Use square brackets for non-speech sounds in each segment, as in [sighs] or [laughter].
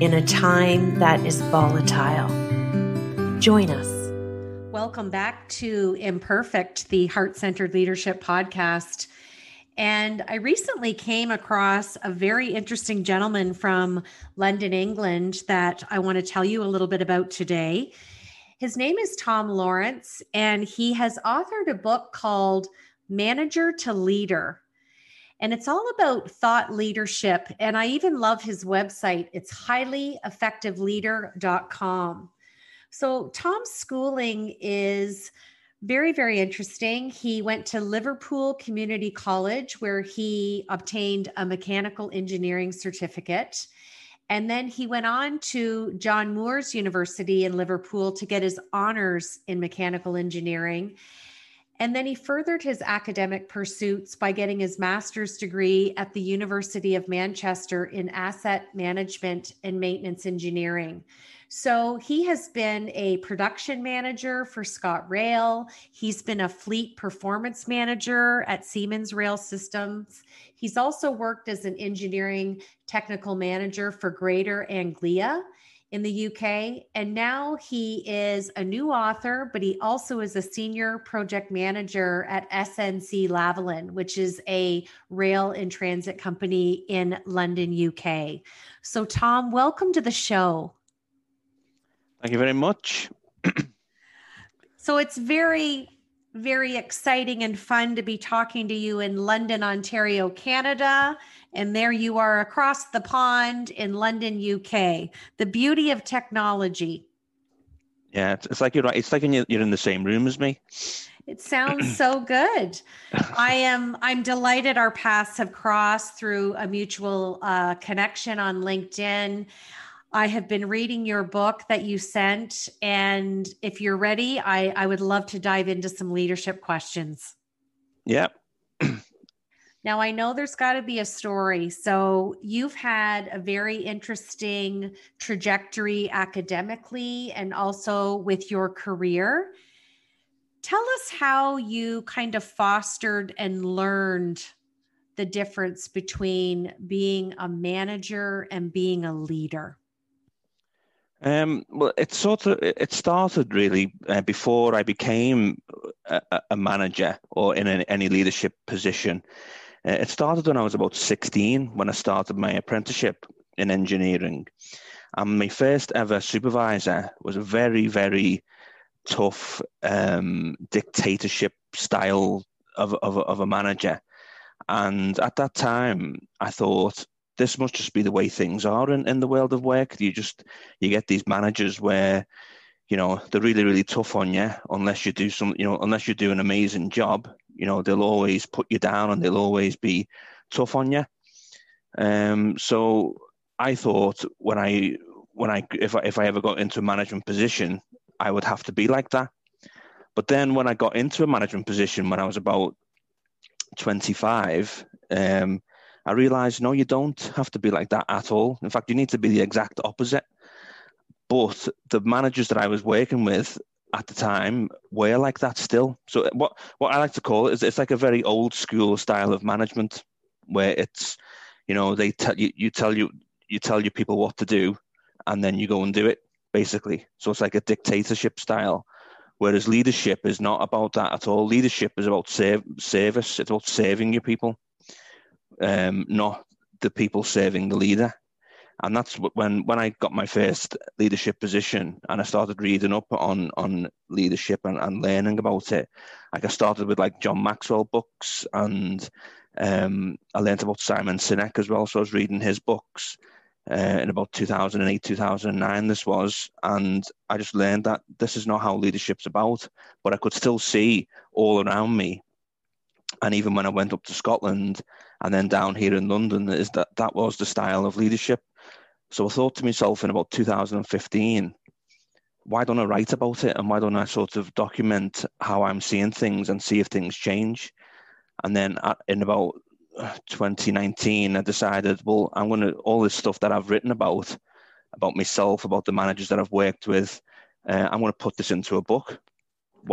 in a time that is volatile. Join us. Welcome back to Imperfect, the Heart Centered Leadership Podcast. And I recently came across a very interesting gentleman from London, England, that I want to tell you a little bit about today. His name is Tom Lawrence, and he has authored a book called Manager to Leader and it's all about thought leadership. And I even love his website. It's highlyeffectiveleader.com. So Tom's schooling is very, very interesting. He went to Liverpool Community College where he obtained a mechanical engineering certificate. And then he went on to John Moores University in Liverpool to get his honors in mechanical engineering. And then he furthered his academic pursuits by getting his master's degree at the University of Manchester in asset management and maintenance engineering. So he has been a production manager for ScotRail. He's been a fleet performance manager at Siemens Rail Systems. He's also worked as an engineering technical manager for Greater Anglia in the UK. And now he is a new author, but he also is a senior project manager at SNC Lavalin, which is a rail and transit company in London, UK. So, Tom, welcome to the show. Thank you very much. so, it's very very exciting and fun to be talking to you in London, Ontario, Canada. And there you are across the pond in London, UK. The beauty of technology. Yeah, it's, it's like you're right. It's like you're, you're in the same room as me. It sounds so good. [laughs] I am. I'm delighted our paths have crossed through a mutual uh, connection on LinkedIn. I have been reading your book that you sent. And if you're ready, I, I would love to dive into some leadership questions. Yep. [clears throat] now, I know there's got to be a story. So, you've had a very interesting trajectory academically and also with your career. Tell us how you kind of fostered and learned the difference between being a manager and being a leader. Um, well, it sort of it started really uh, before I became a, a manager or in any, any leadership position. Uh, it started when I was about 16 when I started my apprenticeship in engineering. And my first ever supervisor was a very, very tough um, dictatorship style of, of, of a manager. And at that time, I thought, this must just be the way things are in, in the world of work. You just you get these managers where you know they're really really tough on you unless you do some you know unless you do an amazing job. You know they'll always put you down and they'll always be tough on you. Um, so I thought when I when I if I, if I ever got into a management position, I would have to be like that. But then when I got into a management position when I was about 25, um, I realized no, you don't have to be like that at all. In fact, you need to be the exact opposite. But the managers that I was working with at the time were like that still. So what what I like to call it is it's like a very old school style of management where it's you know they tell you you tell you you tell your people what to do and then you go and do it basically. So it's like a dictatorship style. Whereas leadership is not about that at all. Leadership is about serve, service. It's about serving your people um, not the people serving the leader. And that's when when I got my first leadership position and I started reading up on on leadership and, and learning about it. Like I started with like John Maxwell books and um, I learned about Simon Sinek as well. So I was reading his books uh, in about 2008, 2009, this was. And I just learned that this is not how leadership's about. But I could still see all around me and even when I went up to Scotland and then down here in London, is that that was the style of leadership. So I thought to myself in about 2015, why don't I write about it and why don't I sort of document how I'm seeing things and see if things change? And then in about 2019, I decided, well, I'm going to, all this stuff that I've written about, about myself, about the managers that I've worked with, uh, I'm going to put this into a book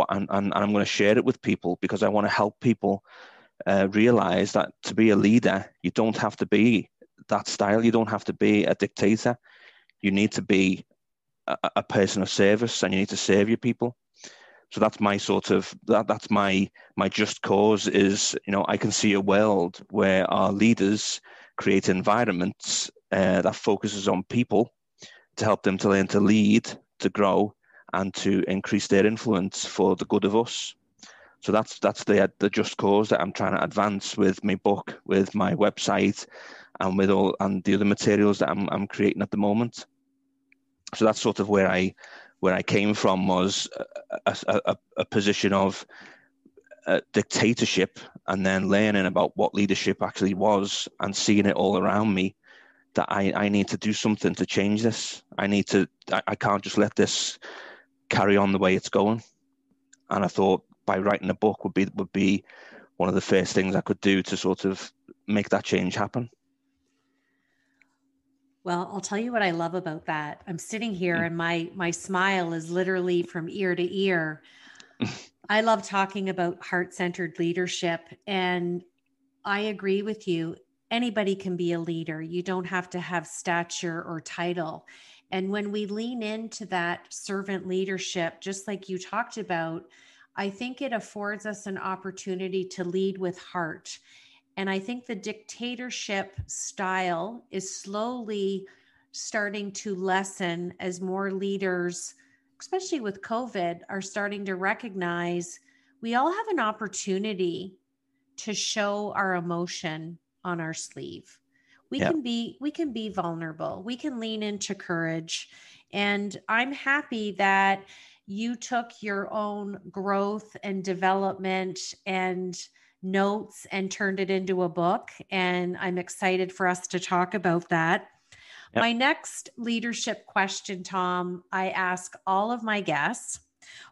and, and, and I'm going to share it with people because I want to help people uh, realize that to be a leader, you don't have to be that style. You don't have to be a dictator. You need to be a, a person of service and you need to serve your people so that's my sort of that that's my my just cause is you know i can see a world where our leaders create environments uh, that focuses on people to help them to learn to lead to grow and to increase their influence for the good of us so that's that's the the just cause that i'm trying to advance with my book with my website and with all and the other materials that i'm, I'm creating at the moment so that's sort of where i where I came from was a, a, a position of uh, dictatorship and then learning about what leadership actually was and seeing it all around me that I, I need to do something to change this. I need to, I, I can't just let this carry on the way it's going. And I thought by writing a book would be, would be one of the first things I could do to sort of make that change happen. Well, I'll tell you what I love about that. I'm sitting here mm. and my my smile is literally from ear to ear. [laughs] I love talking about heart-centered leadership and I agree with you. Anybody can be a leader. You don't have to have stature or title. And when we lean into that servant leadership, just like you talked about, I think it affords us an opportunity to lead with heart and I think the dictatorship style is slowly starting to lessen as more leaders, especially with COVID, are starting to recognize we all have an opportunity to show our emotion on our sleeve. We can be we can be vulnerable. We can lean into courage. And I'm happy that you took your own growth and development and notes and turned it into a book. And I'm excited for us to talk about that. Yep. My next leadership question, Tom, I ask all of my guests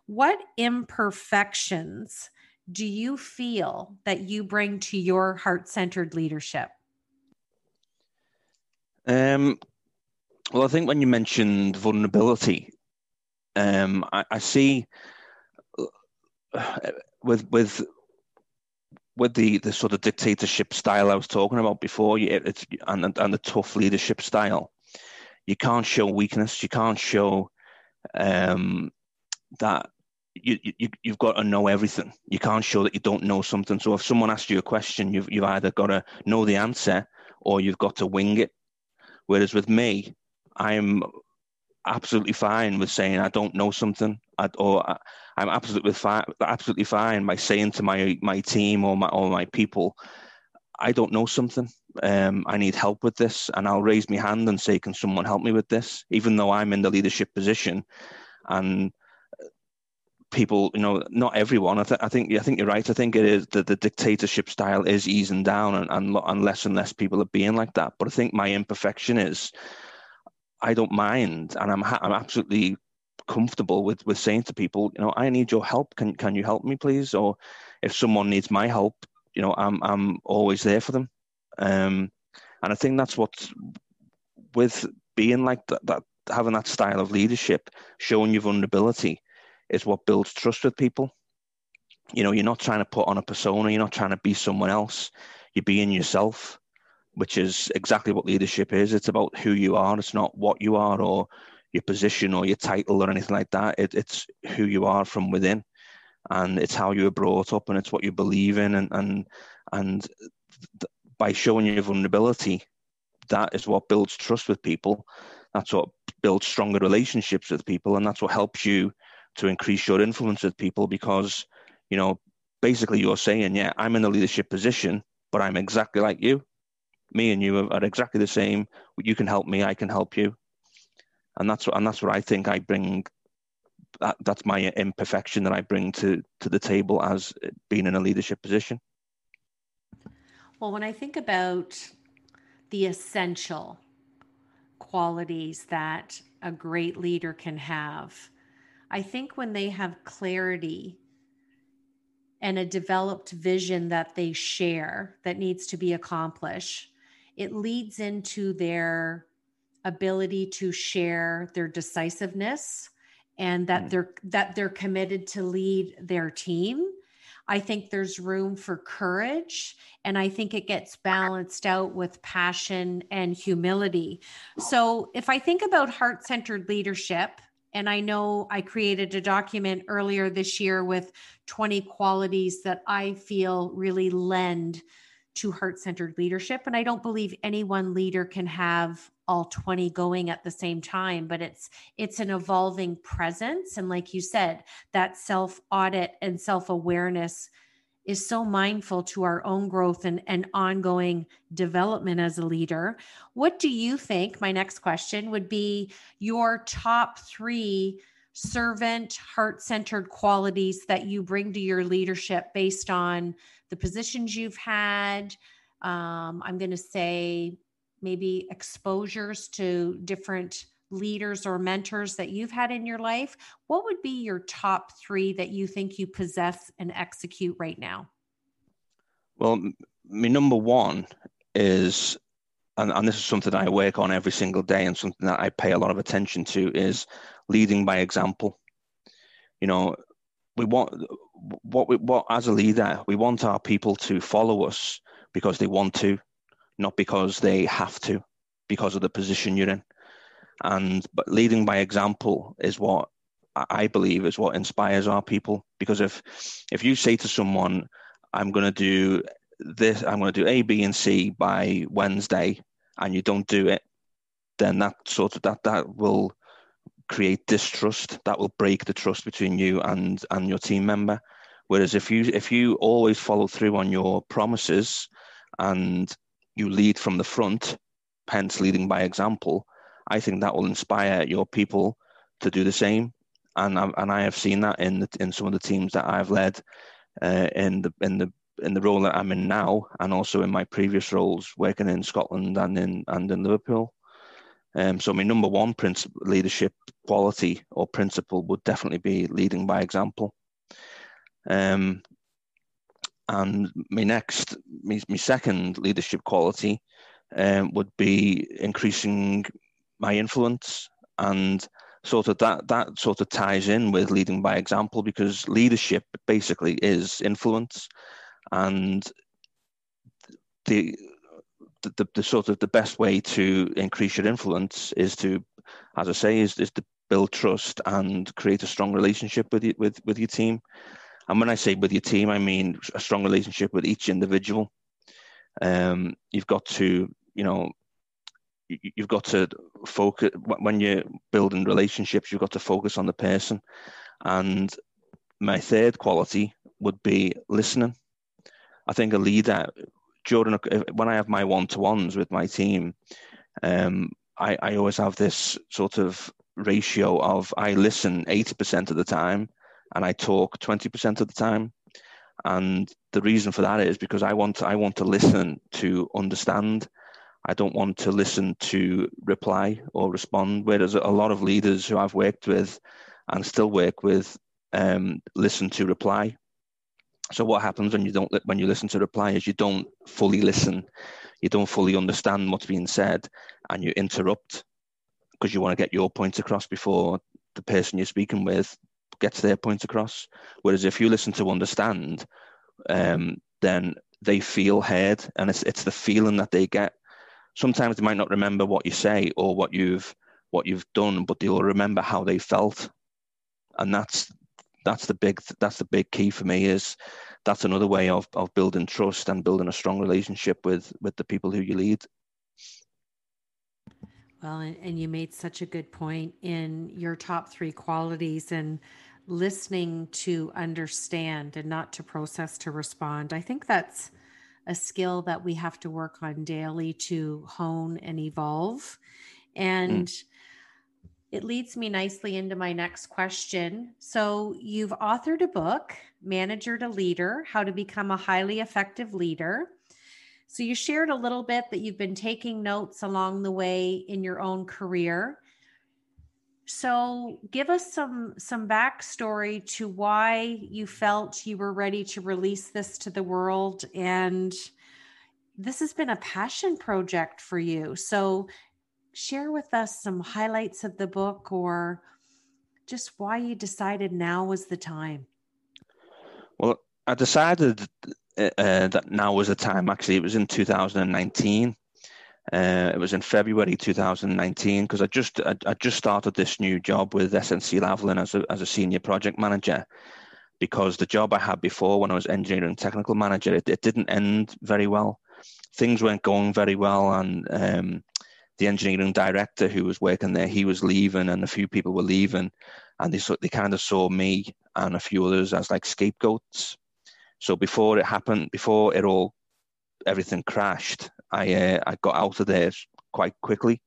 what imperfections do you feel that you bring to your heart centered leadership? Um, well, I think when you mentioned vulnerability, um, I, I see with with with the the sort of dictatorship style I was talking about before, and and the tough leadership style, you can't show weakness. You can't show um, that you, you you've got to know everything. You can't show that you don't know something. So if someone asks you a question, you've you've either got to know the answer or you've got to wing it. Whereas with me, I'm absolutely fine with saying I don't know something, I, or I, am absolutely fine, absolutely fine by saying to my my team or my or my people, I don't know something. Um, I need help with this, and I'll raise my hand and say, "Can someone help me with this?" Even though I'm in the leadership position, and people, you know, not everyone. I, th- I think I think you're right. I think it is that the dictatorship style is easing down, and, and and less and less people are being like that. But I think my imperfection is I don't mind, and I'm ha- I'm absolutely comfortable with with saying to people, you know, I need your help. Can can you help me, please? Or if someone needs my help, you know, I'm I'm always there for them. Um, and I think that's what with being like that, that having that style of leadership, showing your vulnerability, is what builds trust with people. You know, you're not trying to put on a persona. You're not trying to be someone else. You're being yourself which is exactly what leadership is. It's about who you are. It's not what you are or your position or your title or anything like that. It, it's who you are from within, and it's how you were brought up, and it's what you believe in, and and and th- by showing your vulnerability, that is what builds trust with people. That's what builds stronger relationships with people, and that's what helps you to increase your influence with people because you know basically you're saying, yeah, I'm in a leadership position, but I'm exactly like you me and you are, exactly the same. You can help me, I can help you, and that's what and that's what I think I bring. That, that's my imperfection that I bring to to the table as being in a leadership position. Well, when I think about the essential qualities that a great leader can have. I think when they have clarity and a developed vision that they share that needs to be accomplished, it leads into their ability to share their decisiveness and that mm. they're that they're committed to lead their team i think there's room for courage and i think it gets balanced out with passion and humility so if i think about heart-centered leadership and i know i created a document earlier this year with 20 qualities that i feel really lend to heart centered leadership. And I don't believe any one leader can have all 20 going at the same time but it's it's an evolving presence and like you said that self audit and self awareness is so mindful to our own growth and, and ongoing development as a leader what do you think my next question would be your top three servant heart centered qualities that you bring to your leadership based on the positions you've had. Um, I'm going to say maybe exposures to different leaders or mentors that you've had in your life. What would be your top three that you think you possess and execute right now? Well, my number one is, and, and this is something I work on every single day and something that I pay a lot of attention to, is leading by example. You know, we want what we what as a leader we want our people to follow us because they want to not because they have to because of the position you're in and but leading by example is what i believe is what inspires our people because if if you say to someone i'm going to do this i'm going to do a b and c by wednesday and you don't do it then that sort of that that will create distrust. That will break the trust between you and and your team member. Whereas if you if you always follow through on your promises and you lead from the front hence leading by example i think that will inspire your people to do the same. And I, and I have seen that in the, in some of the teams that I've led uh, in the in the in the role that I'm in now, and also in my previous roles working in Scotland and in and in Liverpool. Um, so my number one principle, leadership quality or principle would definitely be leading by example. Um, and my next, my, my second leadership quality um, would be increasing my influence and sort of that that sort of ties in with leading by example because leadership basically is influence and the the, the, sort of the best way to increase your influence is to, as I say, is, is to build trust and create a strong relationship with you, with with your team. And when I say with your team, I mean a strong relationship with each individual. Um, you've got to, you know, you've got to focus when you're building relationships. You've got to focus on the person. And my third quality would be listening. I think a leader during when I have my one to ones with my team, um, I, I always have this sort of ratio of I listen 80% of the time and I talk 20% of the time. And the reason for that is because I want I want to listen to understand. I don't want to listen to reply or respond. Whereas a lot of leaders who I've worked with and still work with um, listen to reply so what happens when you don't when you listen to reply is you don't fully listen, you don't fully understand what's being said, and you interrupt because you want to get your point across before the person you're speaking with gets their point across. Whereas if you listen to understand, um, then they feel heard, and it's it's the feeling that they get. Sometimes they might not remember what you say or what you've what you've done, but they'll remember how they felt, and that's that's the big that's the big key for me is that's another way of, of building trust and building a strong relationship with with the people who you lead. Well and you made such a good point in your top three qualities and listening to understand and not to process to respond. I think that's a skill that we have to work on daily to hone and evolve. And mm it leads me nicely into my next question. So, you've authored a book, Manager to Leader How to Become a Highly Effective Leader. So you shared a little bit that you've been taking notes along the way in your own career. So give us some some backstory to why you felt you were ready to release this to the world and this has been a passion project for you. So share with us some highlights of the book or just why you decided now was the time. Well, I decided uh, uh, that now was the time. Actually, it was in 2019. Uh, it was in February 2019 because I just I, I, just started this new job with SNC Lavalin as a as a senior project manager. Because the job I had before, when I was engineering technical manager, it, it didn't end very well. Things weren't going very well, and um, the engineering director who was working there, he was leaving, and a few people were leaving, and they they kind of saw me and a few others as like scapegoats. So before it happened, before it all everything crashed, I uh, I got out of there quite quickly.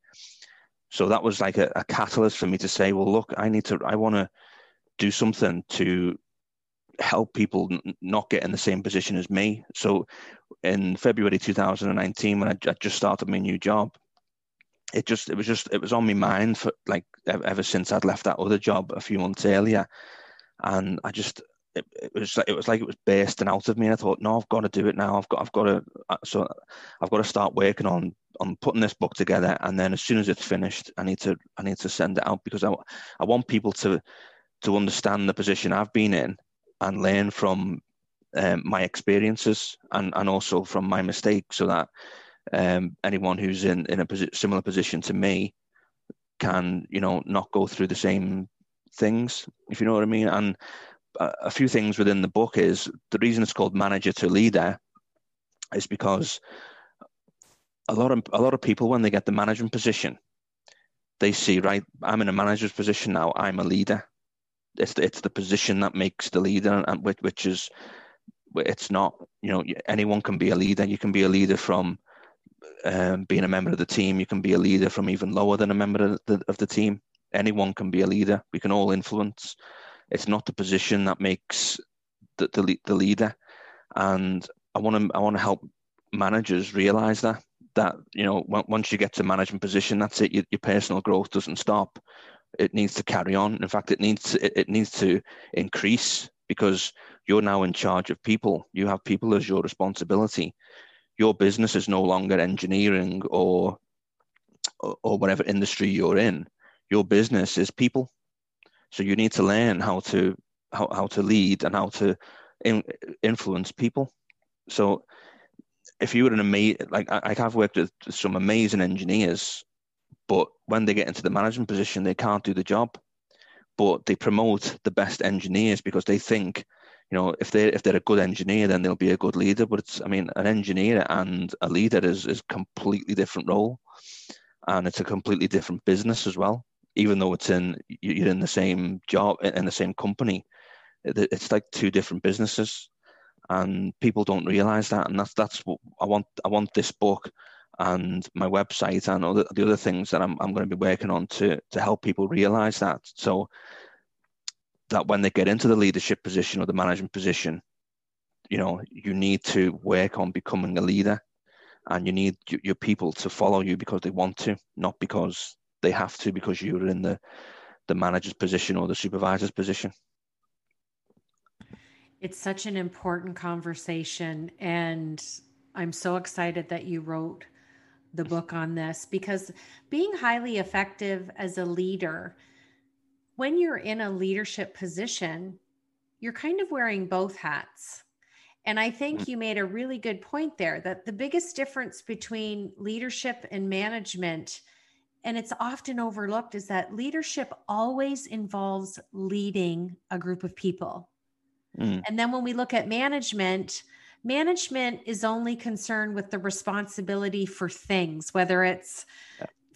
So that was like a, a catalyst for me to say, well, look, I need to, I want to do something to help people not get in the same position as me. So in February 2019, when I, I just started my new job, it just it was just it was on my mind for like ever since I'd left that other job a few months earlier, and I just it, it was it was like it was bursting out of me. And I thought, no, I've got to do it now. I've got I've got to uh, so I've got to start working on on putting this book together, and then as soon as it's finished, I need to I need to send it out because I I want people to to understand the position I've been in and learn from um, my experiences and and also from my mistakes, so that um, anyone who's in in a posi- similar position to me can you know not go through the same things if you know what i mean. And a, few things within the book is the reason it's called manager to leader is because a lot of a lot of people when they get the management position they see right i'm in a manager's position now i'm a leader. It's the, it's the position that makes the leader and which, which is it's not you know anyone can be a leader. You can be a leader from um, being a member of the team. You can be a leader from even lower than a member of the, of the team. Anyone can be a leader. We can all influence. It's not the position that makes the, the, the leader. And I want to I want to help managers realize that that you know once you get to management position, that's it. Your, your personal growth doesn't stop. It needs to carry on. In fact, it needs to, it, it needs to increase because you're now in charge of people. You have people as your responsibility your business is no longer engineering or or whatever industry you're in. Your business is people. So you need to learn how to how, how to lead and how to in, influence people. So if you were an amazing like I, have worked with some amazing engineers but when they get into the management position they can't do the job. But they promote the best engineers because they think you know, if they if they're a good engineer, then they'll be a good leader. But it's, I mean, an engineer and a leader is is completely different role, and it's a completely different business as well. Even though it's in you're in the same job in the same company, it's like two different businesses, and people don't realize that. And that's that's what I want. I want this book and my website and other, the other things that I'm I'm going to be working on to to help people realize that. So that when they get into the leadership position or the management position, you know, you need to work on becoming a leader and you need your people to follow you because they want to, not because they have to, because you're in the, the manager's position or the supervisor's position. It's such an important conversation. And I'm so excited that you wrote the book on this because being highly effective as a leader when you're in a leadership position, you're kind of wearing both hats. And I think mm. you made a really good point there that the biggest difference between leadership and management, and it's often overlooked, is that leadership always involves leading a group of people. Mm. And then when we look at management, management is only concerned with the responsibility for things, whether it's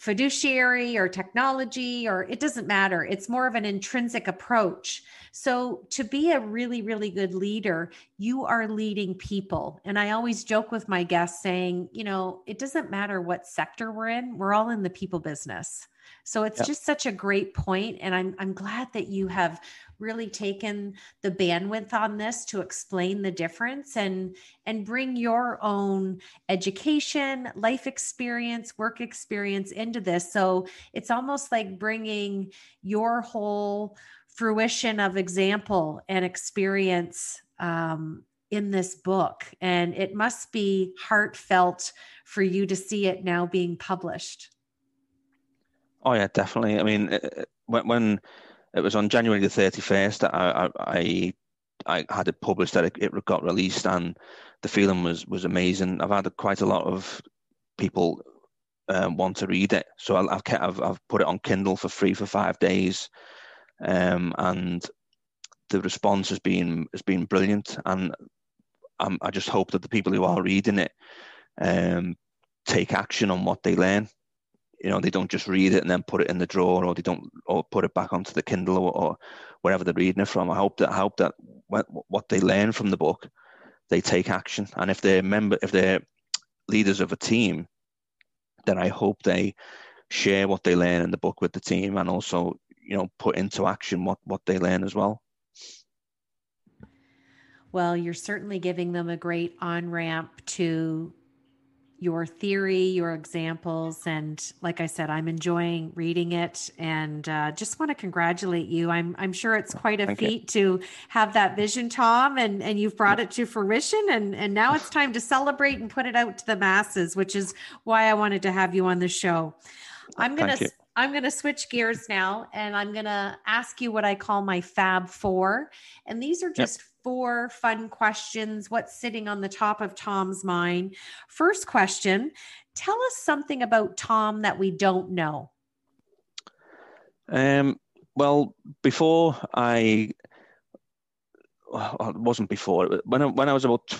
fiduciary or technology or it doesn't matter. It's more of an intrinsic approach. So to be a really really good leader you are leading people. And i always joke with my guests saying you know it doesn't matter what sector we're in we're all in the people business. So it's yep. just such a great point, and I'm I'm glad that you have really taken the bandwidth on this to explain the difference and and bring your own education, life experience, work experience into this. So it's almost like bringing your whole fruition of example and experience um, in this book, and it must be heartfelt for you to see it now being published. Oh yeah, definitely. I mean, when when it was on January the thirty first, I, I I had it published that it, it got released, and the feeling was was amazing. I've had quite a lot of people um, want to read it, so I've, I've I've put it on Kindle for free for five days, um, and the response has been has been brilliant. And I'm, i just hope that the people who are reading it um, take action on what they learn you know they don't just read it and then put it in the drawer or they don't or put it back onto the kindle or, or wherever they're reading it from. I hope that I hope that what they learn from the book they take action. And if they're member if they're leaders of a team then i hope they share what they learn in the book with the team and also you know put into action what what they learn as well. Well you're certainly giving them a great on ramp to your theory, your examples. And like I said, I'm enjoying reading it and uh, just want to congratulate you. I'm, I'm sure it's quite a Thank feat you. to have that vision, Tom, and, and you've brought it to fruition. And, and now it's time to celebrate and put it out to the masses, which is why I wanted to have you on the show. I'm going to. I'm going to switch gears now and I'm going to ask you what I call my Fab Four. And these are just yep four fun questions. What's sitting on the top of Tom's mind? First question Tell us something about Tom that we don't know. Um, well, before I, well, it wasn't before, when I, when I was about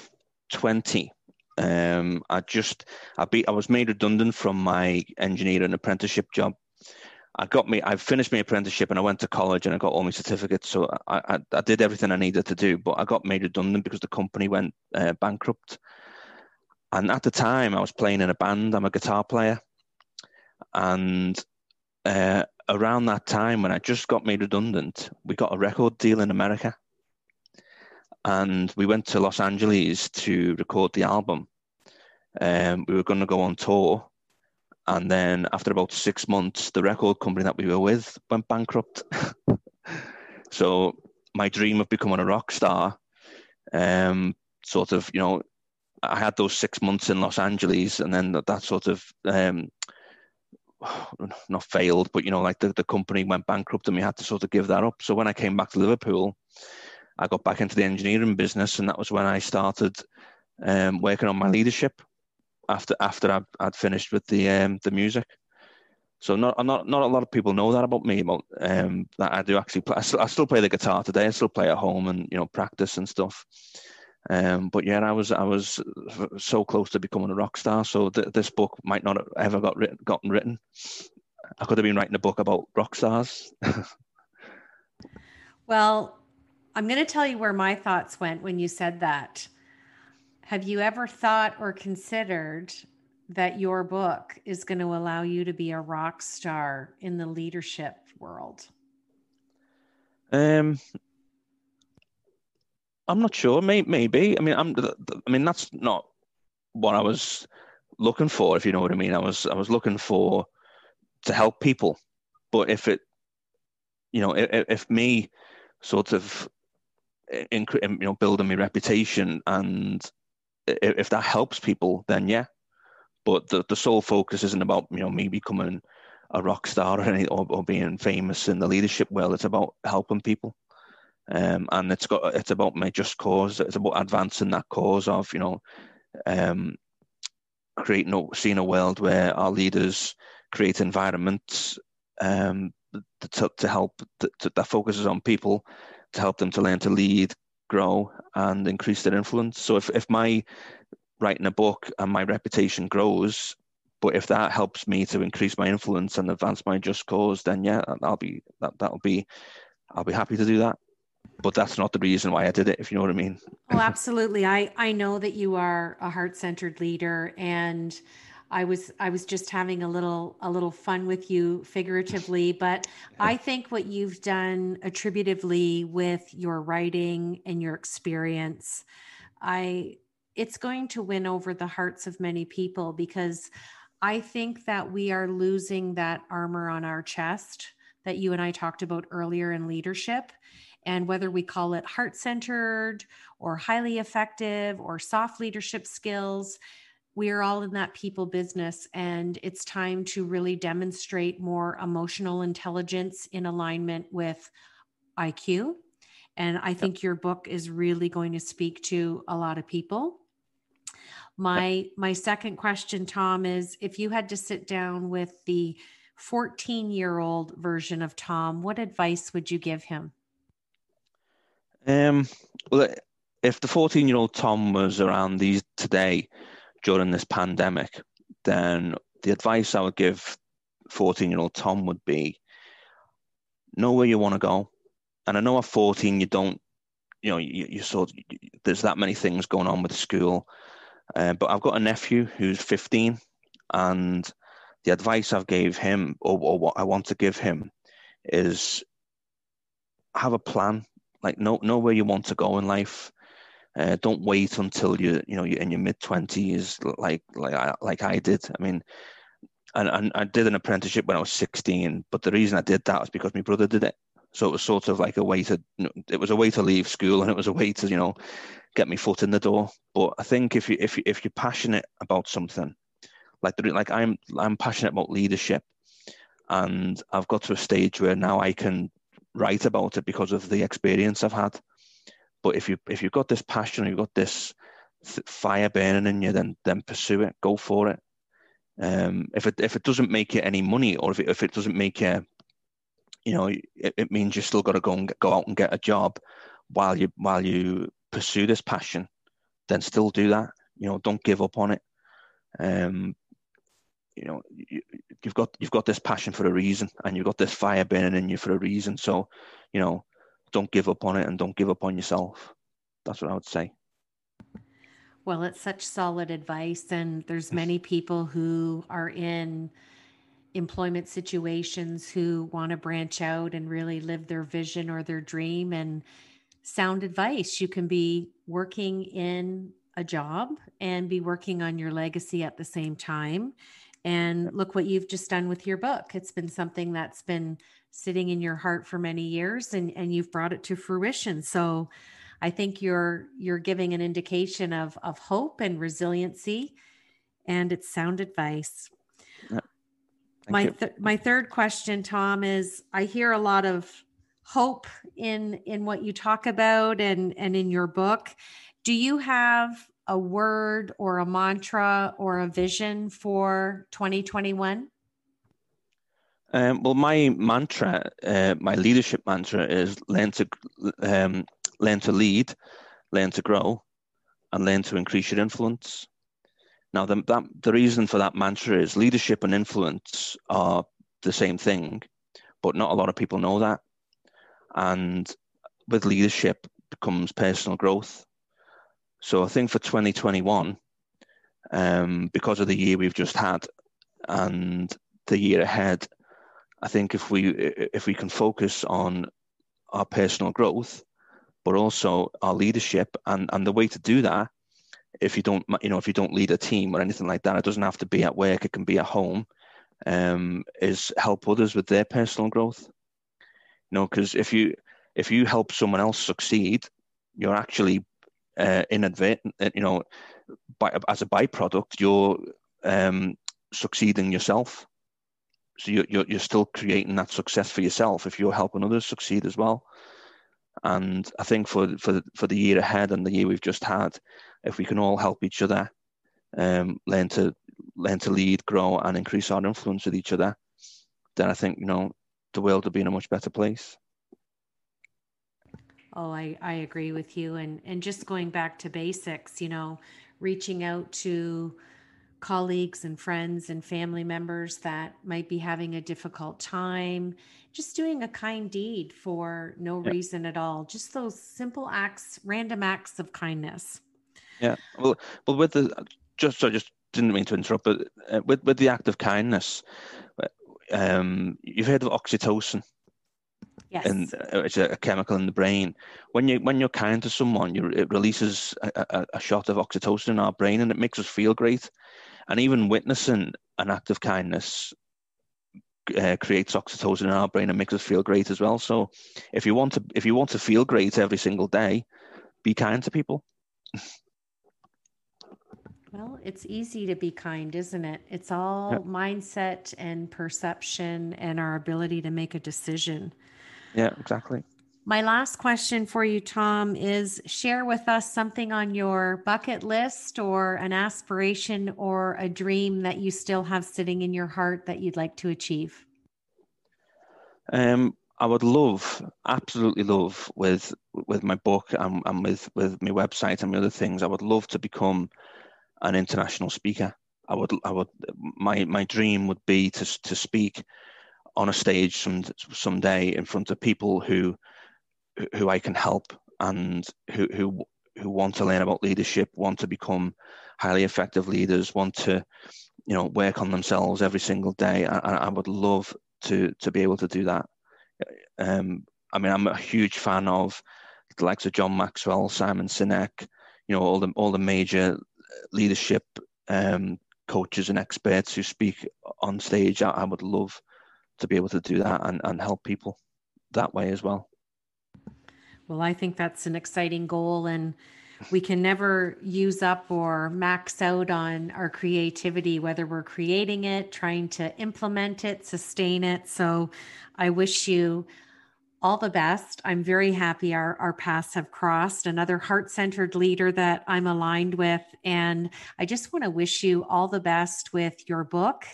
20, um, I just, I, be, I was made redundant from my engineering apprenticeship job I got me. I finished my apprenticeship and I went to college and I got all my certificates. So I, I, I did everything I needed to do, but I got made redundant because the company went uh, bankrupt. And at the time, I was playing in a band. I'm a guitar player, and uh, around that time, when I just got made redundant, we got a record deal in America, and we went to Los Angeles to record the album. Um, we were going to go on tour and then after about six months, the record company that we were with went bankrupt. [laughs] so my dream of becoming a rock star, um, sort of, you know, I had those six months in Los Angeles, and then that, that sort of um, [sighs] not failed, but you know, like the, the company went bankrupt, and we had to sort of give that up. So when I came back to Liverpool, I got back into the engineering business, and that was when I started um, working on my leadership after after I'd, I'd finished with the um, the music. So not not not a lot of people know that about me. About um, that I do actually play. I still, I still, play the guitar today. I still play at home and you know practice and stuff. Um, but yeah, I was I was so close to becoming a rock star. So th- this book might not have ever got written, gotten written. I could have been writing a book about rock stars. [laughs] well, I'm going to tell you where my thoughts went when you said that. Have you ever thought or considered that your book is going to allow you to be a rock star in the leadership world? Um, I'm not sure. Maybe. I mean, I'm. I mean, that's not what I was looking for. If you know what I mean, I was. I was looking for to help people. But if it, you know, if, if me, sort of, you know, building my reputation and if that helps people, then yeah. But the, the sole focus isn't about you know me becoming a rock star or, any, or, or being famous in the leadership world. It's about helping people, um, and it's got it's about my just cause. It's about advancing that cause of you know, um, creating a, seeing a world where our leaders create environments um, to, to help to, that focuses on people to help them to learn to lead, grow and increase their influence. So if, if my writing a book and my reputation grows, but if that helps me to increase my influence and advance my just cause, then yeah, I'll be that that'll be I'll be happy to do that. But that's not the reason why I did it, if you know what I mean. Oh, absolutely. I I know that you are a heart centered leader, and I was I was just having a little a little fun with you figuratively, [laughs] but I think what you've done attributively with your writing and your experience, I it's going to win over the hearts of many people because I think that we are losing that armor on our chest that you and I talked about earlier in leadership. And whether we call it heart centered or highly effective or soft leadership skills, we are all in that people business and it's time to really demonstrate more emotional intelligence in alignment with IQ. And I think your book is really going to speak to a lot of people. My my second question Tom is if you had to sit down with the 14-year-old version of Tom, what advice would you give him? Um well if the 14-year-old Tom was around these today, during this pandemic, then the advice I would give 14 year old Tom would be know where you want to go. And I know at 14, you don't, you know, you, you sort there's that many things going on with school. Uh, but I've got a nephew who's 15, and the advice I've gave him, or, or what I want to give him, is have a plan. Like know know where you want to go in life. Uh, don't wait until you you know you're in your mid twenties like like I, like I did. I mean, and, and I did an apprenticeship when I was 16, but the reason I did that was because my brother did it. So it was sort of like a way to it was a way to leave school and it was a way to you know get my foot in the door. But I think if you if you if you're passionate about something, like the, like I'm I'm passionate about leadership, and I've got to a stage where now I can write about it because of the experience I've had. But if you if you've got this passion, you've got this fire burning in you, then then pursue it, go for it. Um, if it if it doesn't make you any money, or if it, if it doesn't make you, you know, it, it means you still got to go and get, go out and get a job while you while you pursue this passion, then still do that. You know, don't give up on it. Um, you know, you, you've got you've got this passion for a reason, and you've got this fire burning in you for a reason. So, you know, don't give up on it and don't give up on yourself. That's what I would say. Well, it's such solid advice. And there's many people who are in employment situations who want to branch out and really live their vision or their dream. And sound advice you can be working in a job and be working on your legacy at the same time. And look what you've just done with your book. It's been something that's been sitting in your heart for many years and, and you've brought it to fruition. So I think you're you're giving an indication of of hope and resiliency and it's sound advice. Yeah. My th- my third question Tom is I hear a lot of hope in in what you talk about and and in your book. Do you have a word or a mantra or a vision for 2021? Um, well, my mantra, uh, my leadership mantra is learn to um, learn to lead, learn to grow, and learn to increase your influence. Now, the, that, the reason for that mantra is leadership and influence are the same thing, but not a lot of people know that. And with leadership becomes personal growth. So I think for 2021, um, because of the year we've just had and the year ahead, I think if we if we can focus on our personal growth, but also our leadership, and and the way to do that, if you don't you know if you don't lead a team or anything like that, it doesn't have to be at work; it can be at home. Um, is help others with their personal growth. You know, because if you if you help someone else succeed, you're actually uh, inadvertent. You know, by, as a byproduct, you're um, succeeding yourself so you're, you're, you're still creating that success for yourself if you're helping others succeed as well. And I think for for for the year ahead and the year we've just had, if we can all help each other, um, learn to learn to lead, grow, and increase our influence with each other, then I think you know the world will be in a much better place. Oh, I, I agree with you. And and just going back to basics, you know, reaching out to colleagues and friends and family members that might be having a difficult time just doing a kind deed for no yeah. reason at all just those simple acts random acts of kindness yeah well well with the just so just didn't mean to interrupt, but uh, with with the act of kindness, um, you've heard of oxytocin. Yes. And it's a, chemical in the brain. When you when you're kind to someone, you, it releases a, a, a, shot of oxytocin in our brain, and it makes us feel great. And even witnessing an act of kindness uh, creates oxytocin in our brain and makes us feel great as well. So, if you want to if you want to feel great every single day, be kind to people. Well, it's easy to be kind, isn't it? It's all mindset and perception and our ability to make a decision. Yeah, exactly. My last question for you, Tom, is share with us something on your bucket list or an aspiration or a dream that you still have sitting in your heart that you'd like to achieve. Um, I would love, absolutely love, with with my book and, and with with my website and my other things. I would love to become an international speaker. I would, I would, my my dream would be to to speak on a stage some someday in front of people who who I can help and who who who want to learn about leadership, want to become highly effective leaders, want to you know work on themselves every single day. I, I would love to to be able to do that. Um, I mean, I'm a huge fan of the likes of John Maxwell, Simon Sinek, you know, all the all the major leadership um, coaches and experts who speak on stage. I, I, would love to be able to do that and, and help people that way as well. Well, I think that's an exciting goal, and we can never use up or max out on our creativity, whether we're creating it, trying to implement it, sustain it. So I wish you all the best. I'm very happy our, our paths have crossed. Another heart centered leader that I'm aligned with. And I just want to wish you all the best with your book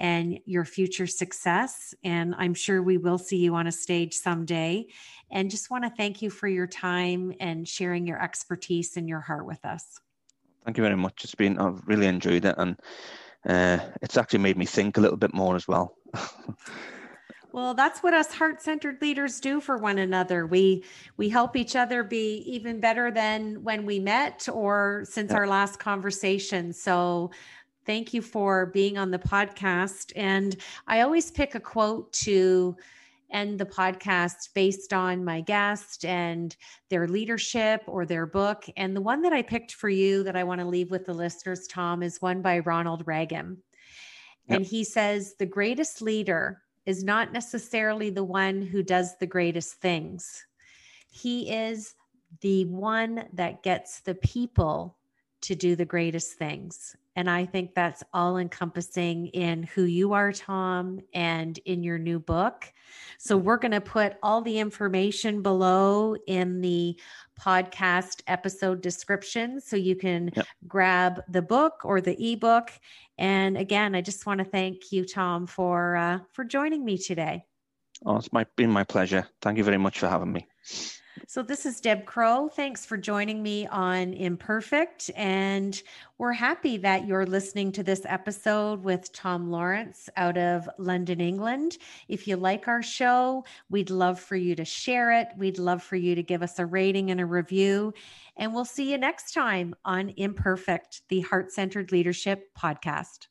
and your future success. And I'm sure we will see you on a stage someday. And just want to thank you for your time and sharing your expertise and your heart with us. Thank you very much. It's been, I've really enjoyed it. And uh, it's actually made me think a little bit more as well. [laughs] Well, that's what us heart-centered leaders do for one another. We we help each other be even better than when we met or since yeah. our last conversation. So thank you for being on the podcast and I always pick a quote to end the podcast based on my guest and their leadership or their book. And the one that I picked for you that I want to leave with the listeners, Tom, is one by Ronald Reagan. Yep. And he says, The greatest leader is not necessarily the one who does the greatest things. He is the one that gets the people to do the greatest things. And I think that's all encompassing in who you are, Tom, and in your new book. So we're going to put all the information below in the podcast episode description so you can yep. grab the book or the ebook. And again, I just want to thank you, Tom, for uh, for joining me today. Oh, it's my, been my pleasure. Thank you very much for having me. So, this is Deb Crow. Thanks for joining me on Imperfect. And we're happy that you're listening to this episode with Tom Lawrence out of London, England. If you like our show, we'd love for you to share it. We'd love for you to give us a rating and a review. And we'll see you next time on Imperfect, the Heart Centered Leadership Podcast.